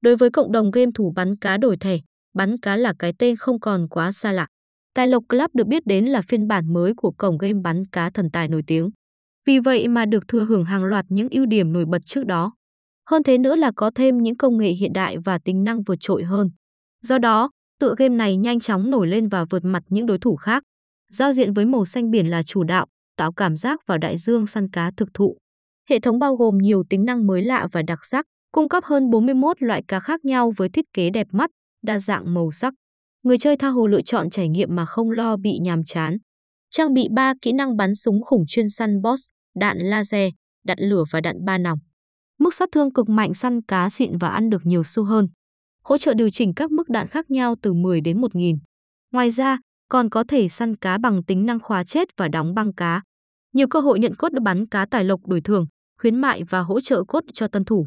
Đối với cộng đồng game thủ bắn cá đổi thẻ, bắn cá là cái tên không còn quá xa lạ. Tài Lộc Club được biết đến là phiên bản mới của cổng game bắn cá thần tài nổi tiếng. Vì vậy mà được thừa hưởng hàng loạt những ưu điểm nổi bật trước đó. Hơn thế nữa là có thêm những công nghệ hiện đại và tính năng vượt trội hơn. Do đó, tựa game này nhanh chóng nổi lên và vượt mặt những đối thủ khác. Giao diện với màu xanh biển là chủ đạo, tạo cảm giác vào đại dương săn cá thực thụ. Hệ thống bao gồm nhiều tính năng mới lạ và đặc sắc, cung cấp hơn 41 loại cá khác nhau với thiết kế đẹp mắt, đa dạng màu sắc. Người chơi tha hồ lựa chọn trải nghiệm mà không lo bị nhàm chán. Trang bị 3 kỹ năng bắn súng khủng chuyên săn boss, đạn laser, đạn lửa và đạn ba nòng. Mức sát thương cực mạnh săn cá xịn và ăn được nhiều xu hơn. Hỗ trợ điều chỉnh các mức đạn khác nhau từ 10 đến 1000. Ngoài ra, còn có thể săn cá bằng tính năng khóa chết và đóng băng cá. Nhiều cơ hội nhận cốt bắn cá tài lộc đổi thưởng, khuyến mại và hỗ trợ cốt cho tân thủ.